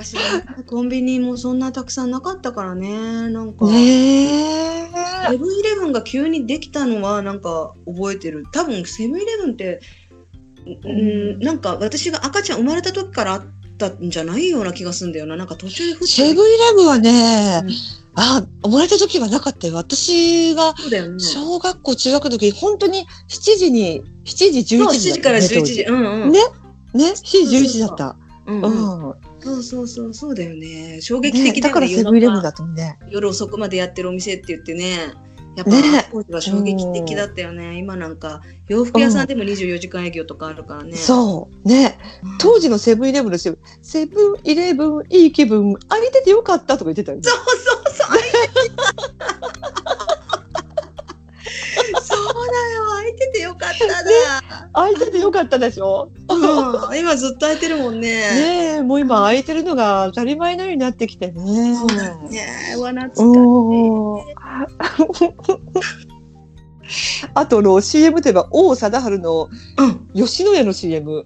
昔コンビニもそんなたくさんなかったからね。なんか、ねえ。セブンイレブンが急にできたのはなんか覚えてる。多分セブンイレブンってうんなんか私が赤ちゃん生まれた時からあったんじゃないような気がするんだよな。なんか途中でセブンイレブンはね、うん。あ、生まれた時はなかったよ。私が小学校、中学の時、本当に7時に、7時、そう11 7時時から11当時。うんうん。ね？ね、7時、11時だった。うんうう。んん。そうそうそうそうだよね衝撃ね、的だよねだからセブンイレブンだとね。夜遅くまでやってるお店って言ってねやっぱ、ね当時は衝撃的だったよね今なんか洋服屋さんでも24時間営業とかあるからね、そう。ね。うん当時のセブンイレブンのセブン、セブンイレブン、いい気分、空いててよかったとか言ってたよね。そうそうそう。空いててよかったな。空いててよかったでしょ？うん、今ずっと空いてるもんね。ねえ、もう今空いてるのが当たり前のようになってきてね。そうだね。うわ、懐かしい。あとの CM といえば王貞治のうん。吉野家の CM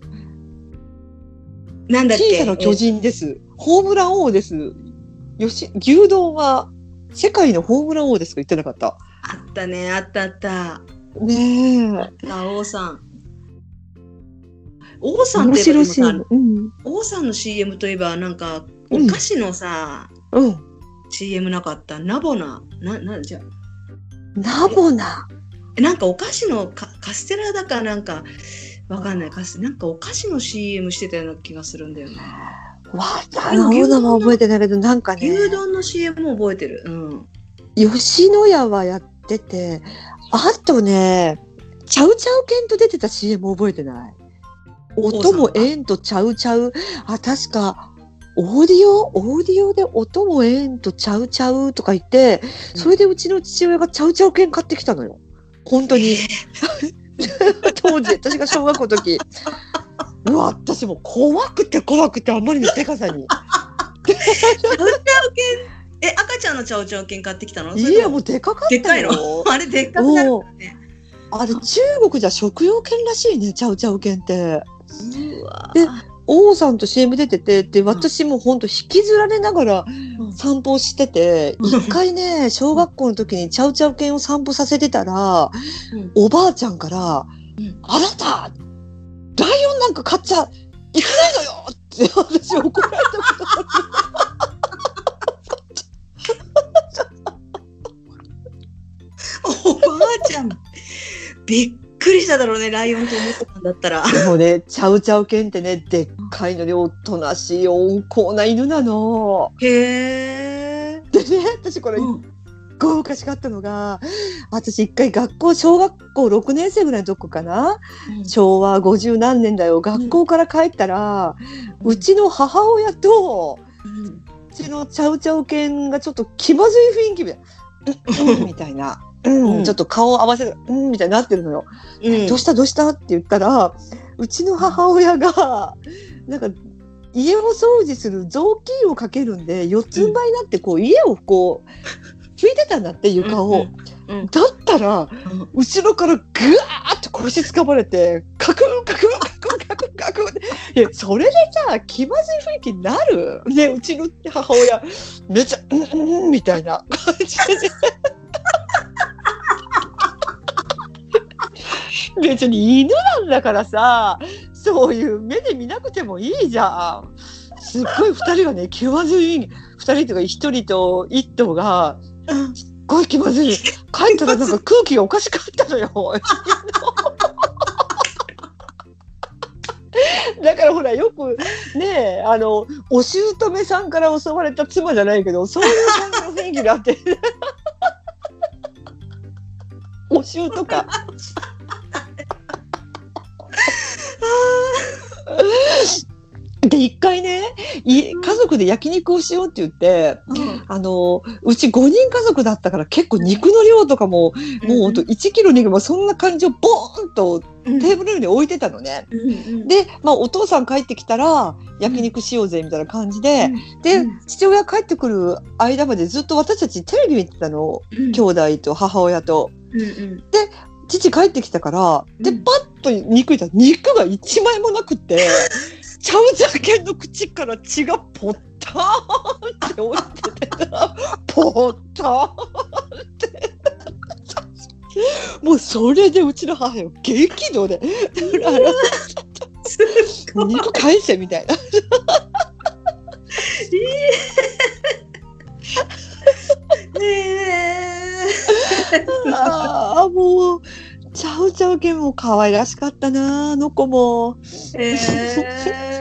なんだっけ？小さな巨人ですホームラン王ですよし牛丼は世界のホームラン王ですと言ってなかったあったね。あったあった。ねえ。あ、王さん。王さんっ面て言えばさう。ん。王さんの CM といえばなんかおうん菓子のさ、うん。CM なかった。ナボナ。ななじゃあ。ナボナ？えなんかお菓子のカカステラだかなんかわかんない。カスなんかお菓子の CM してたような気がするんだよね。わあナボナは覚えてないけどなんかね。牛丼の CM も覚えてる。うん。吉野家はやっててあとねチャウチャウ犬と出てた CM 覚えてない？音もええんとちゃうちゃう？あ、確か、オーディオ？オーディオで音もええんとちゃうちゃうとか言って、それでうちの父親がちゃうちゃう犬買ってきたのよ。本当に。当時、私が小学校の時。うわ、私もう怖くて怖くてあまりのでかさに。チャウチャウ犬え赤ちゃんのチャウチャウ犬買ってきたの？いや、もううでかかったでっかいの？よ。あれでっかくなるからね。あれ、中国じゃ食用犬らしいね、ちゃうちゃう犬って。で王さんと CM 出てて、で、私も本当引きずられながらうん。散歩をしてて、うん。一回ね、小学校の時にチャウチャウ犬を散歩させてたら、うん。おばあちゃんから、うん。あなた、ライオンなんか飼っちゃいけないのよって私怒られたことびっくりしただろうねライオンと思ってたんだったら。でもね、チャウチャウ犬ってね、でっかいのにおとなしい温厚な犬なの。へえでね、私これ、ごいおかしかったのが、私一回学校、小学校6年生ぐらいのとこかな。昭和50何年だよ学校から帰ったら、うちの母親とうちのチャウチャウ犬がちょっと気まずい雰囲気みたいな、うん。うん。ちょっと顔を合わせる「うん」みたいになってるのよ。うんどうした？どうした？って言ったらうちの母親が なんか家を掃除する雑巾をかけるんで四つん這いになってこう家をこう拭いてたんだって床を。うんうんだったらうん。後ろからぐわーって腰掴まれて、カクンカクンカクンカクンカクンって。いや、それでさ、気まずい雰囲気になる？ね、うちの母親、めっちゃ、うんうんうんみたいな感じで。別に犬なんだからさ、そういう目で見なくてもいいじゃん。すっごい二人がね、気まずい、二人とか一人と一頭が、すっごい気まずい。帰ったらなんか空気がおかしかったのよ。だからほらよくねあのお姑さんから襲われた妻じゃないけどそういう感じの雰囲気があって お姑とか。で一回ねい家族で焼肉をしようって言ってあのうち5人家族だったから結構肉の量とかも、もうほんと1キロ肉もそんな感じをボーンとテーブルに置いてたのね。で、まあ、お父さん帰ってきたら焼肉しようぜみたいな感じで、で、うん。父親帰ってくる間までずっと私たちテレビ見てたの、兄弟と母親と。うんうん。父帰ってきたから、で、うん。パッと肉いたら肉が一枚もなくって、チャウチャウ犬の口から血がぽったーンって落ちててさポッターンって。もうそれでうちの母よ。激怒で。肉返せみたいなねああもうちゃうちゃうけんも可愛らしかったなあの子も。ええー、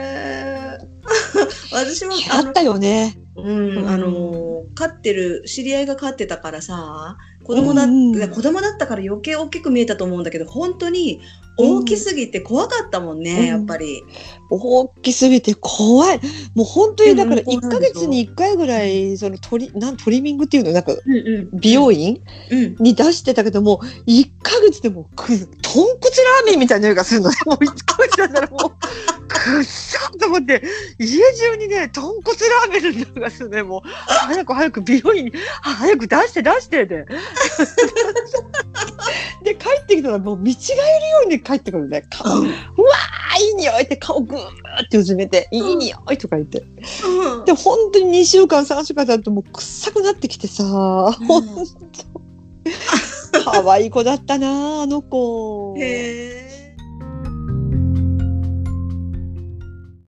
私もあったよね。うん、うん。あの飼ってる知り合いが飼ってたからさ子供だ、うんうん。子供だったから余計大きく見えたと思うんだけど本当に大きすぎて怖かったもんね、うん。やっぱり。大きすぎて怖い。もう本当にだからでも1ヶ月に1回ぐらいそのトリなんトリミングっていうのなんか美容院うん、に出してたけども1ヶ月でもうく豚骨ラーメンみたいな匂いがするのね。もう1ヶ月だったらもうくっさーと思って家中にね豚骨ラーメンの匂いがするね。もう早く早く美容院にあ早く出して出してでで帰ってきたらもう見違えるように帰ってくるね顔あいい匂いって顔ぐーってうずめて、いい匂いとか言って。うんで、本当に2週間、3週間経ってもう臭くなってきてさ、ほんと。可愛い子だったな、あの子。へえ